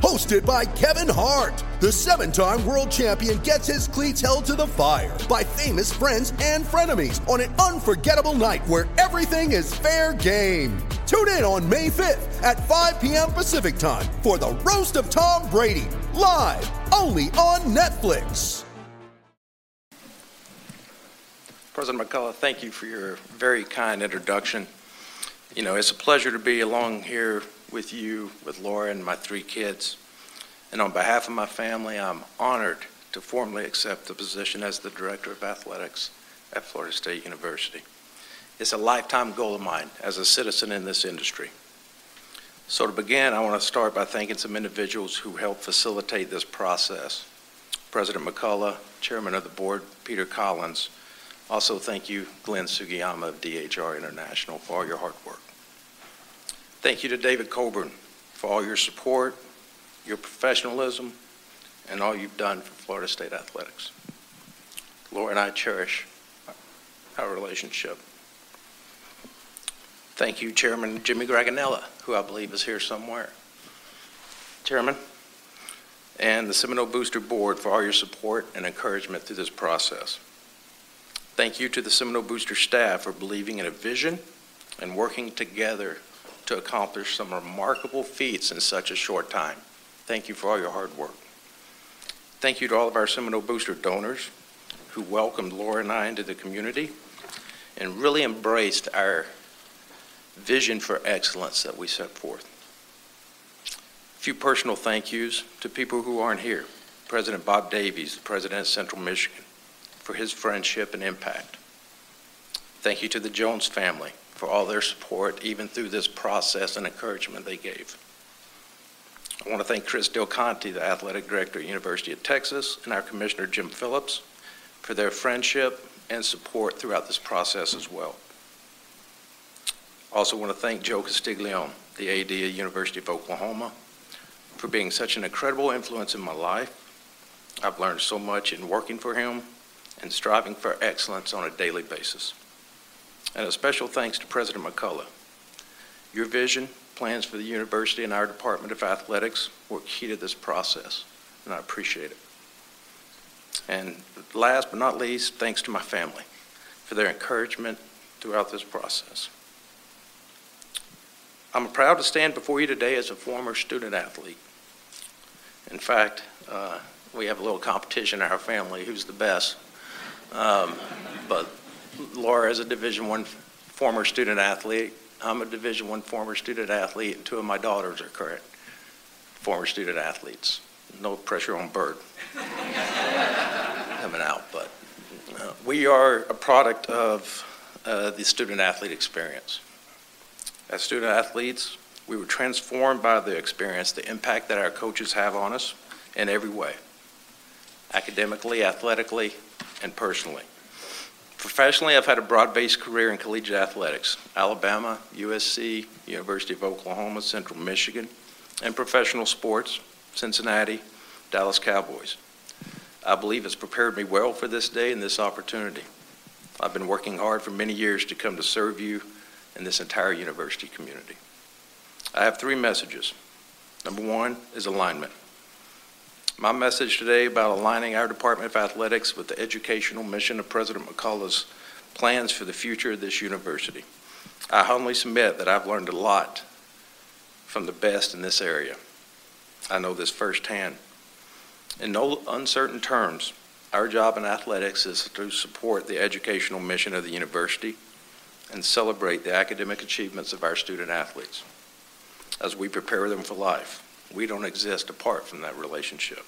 Hosted by Kevin Hart, the seven time world champion gets his cleats held to the fire by famous friends and frenemies on an unforgettable night where everything is fair game. Tune in on May 5th at 5 p.m. Pacific time for the Roast of Tom Brady, live only on Netflix. President McCullough, thank you for your very kind introduction. You know, it's a pleasure to be along here with you, with Laura and my three kids. And on behalf of my family, I'm honored to formally accept the position as the Director of Athletics at Florida State University. It's a lifetime goal of mine as a citizen in this industry. So to begin, I want to start by thanking some individuals who helped facilitate this process. President McCullough, Chairman of the Board, Peter Collins, also, thank you, Glenn Sugiyama of DHR International, for all your hard work. Thank you to David Coburn for all your support, your professionalism, and all you've done for Florida State athletics. Laura and I cherish our relationship. Thank you, Chairman Jimmy Draganella, who I believe is here somewhere. Chairman, and the Seminole Booster Board for all your support and encouragement through this process. Thank you to the Seminole Booster staff for believing in a vision and working together to accomplish some remarkable feats in such a short time. Thank you for all your hard work. Thank you to all of our Seminole Booster donors who welcomed Laura and I into the community and really embraced our vision for excellence that we set forth. A few personal thank yous to people who aren't here. President Bob Davies, the President of Central Michigan, for his friendship and impact. Thank you to the Jones family for all their support, even through this process and encouragement they gave. I want to thank Chris Del Conte, the athletic director at University of Texas, and our commissioner Jim Phillips for their friendship and support throughout this process as well. Also want to thank Joe Castiglione, the AD at University of Oklahoma, for being such an incredible influence in my life. I've learned so much in working for him and striving for excellence on a daily basis. And a special thanks to President McCullough. Your vision, plans for the university, and our Department of Athletics were key to this process, and I appreciate it. And last but not least, thanks to my family for their encouragement throughout this process. I'm proud to stand before you today as a former student athlete. In fact, uh, we have a little competition in our family who's the best. Um, but Laura is a Division One former student athlete. I'm a Division One former student athlete, and two of my daughters are current former student athletes. No pressure on Bird coming out, but uh, we are a product of uh, the student athlete experience. As student athletes, we were transformed by the experience, the impact that our coaches have on us in every way academically, athletically, and personally. Professionally, I've had a broad-based career in collegiate athletics, Alabama, USC, University of Oklahoma, Central Michigan, and professional sports, Cincinnati, Dallas Cowboys. I believe it's prepared me well for this day and this opportunity. I've been working hard for many years to come to serve you and this entire university community. I have three messages. Number one is alignment. My message today about aligning our Department of Athletics with the educational mission of President McCullough's plans for the future of this university. I humbly submit that I've learned a lot from the best in this area. I know this firsthand. In no uncertain terms, our job in athletics is to support the educational mission of the university and celebrate the academic achievements of our student athletes as we prepare them for life. We don't exist apart from that relationship.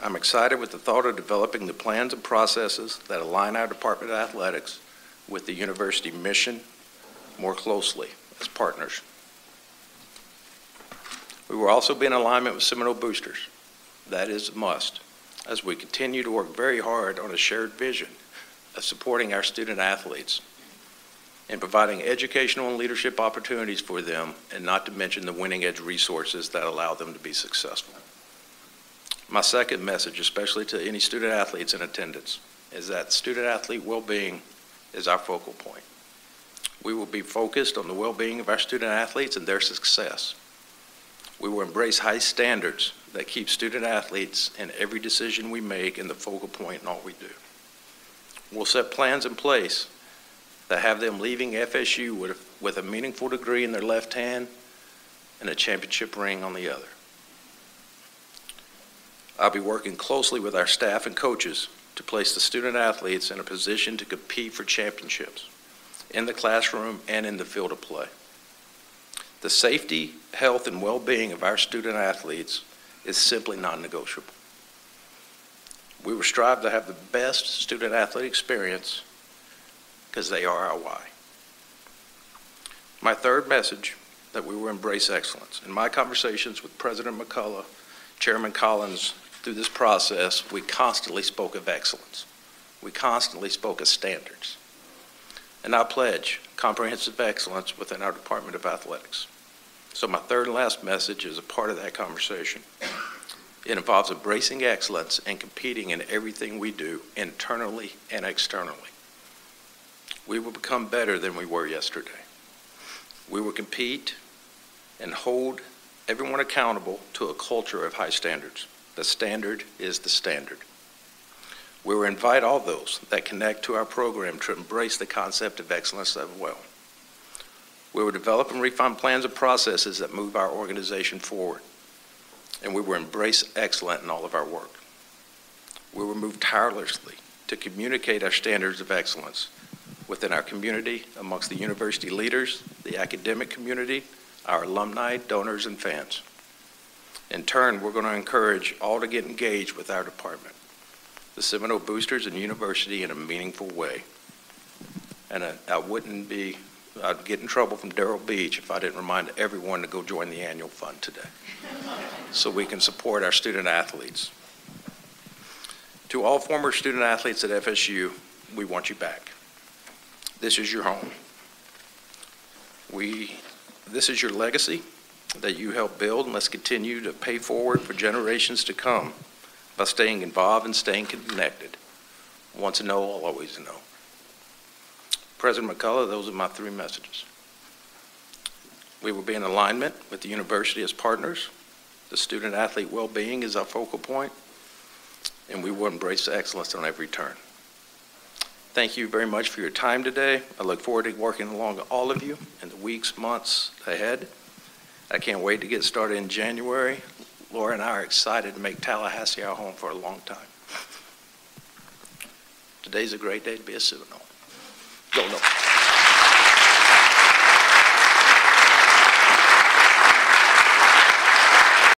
I'm excited with the thought of developing the plans and processes that align our Department of Athletics with the university mission more closely as partners. We will also be in alignment with Seminole Boosters. That is a must, as we continue to work very hard on a shared vision of supporting our student athletes and providing educational and leadership opportunities for them, and not to mention the winning edge resources that allow them to be successful. My second message, especially to any student athletes in attendance, is that student athlete well-being is our focal point. We will be focused on the well-being of our student athletes and their success. We will embrace high standards that keep student athletes in every decision we make and the focal point in all we do. We'll set plans in place that have them leaving FSU with, with a meaningful degree in their left hand and a championship ring on the other. I'll be working closely with our staff and coaches to place the student athletes in a position to compete for championships in the classroom and in the field of play. The safety, health, and well-being of our student athletes is simply non-negotiable. We will strive to have the best student athlete experience because they are our why. My third message that we will embrace excellence. In my conversations with President McCullough, Chairman Collins, through this process, we constantly spoke of excellence. We constantly spoke of standards. And I pledge comprehensive excellence within our Department of Athletics. So my third and last message is a part of that conversation. It involves embracing excellence and competing in everything we do, internally and externally. We will become better than we were yesterday. We will compete and hold everyone accountable to a culture of high standards. The standard is the standard. We will invite all those that connect to our program to embrace the concept of excellence as well. We will develop and refine plans and processes that move our organization forward, and we will embrace excellence in all of our work. We will move tirelessly to communicate our standards of excellence within our community, amongst the university leaders, the academic community, our alumni, donors, and fans. In turn, we're going to encourage all to get engaged with our department, the Seminole Boosters and University in a meaningful way. And I, I wouldn't be, I'd get in trouble from Daryl Beach if I didn't remind everyone to go join the annual fund today so we can support our student athletes. To all former student athletes at FSU, we want you back. This is your home. We, this is your legacy that you helped build, and let's continue to pay forward for generations to come by staying involved and staying connected. Once a Nole, always a Nole. President McCullough, those are my three messages. We will be in alignment with the university as partners. The student athlete well-being is our focal point, and we will embrace excellence on every turn. Thank you very much for your time today. I look forward to working along with all of you in the weeks, months ahead. I can't wait to get started in January. Laura and I are excited to make Tallahassee our home for a long time. Today's a great day to be a Seminole. Go Noles.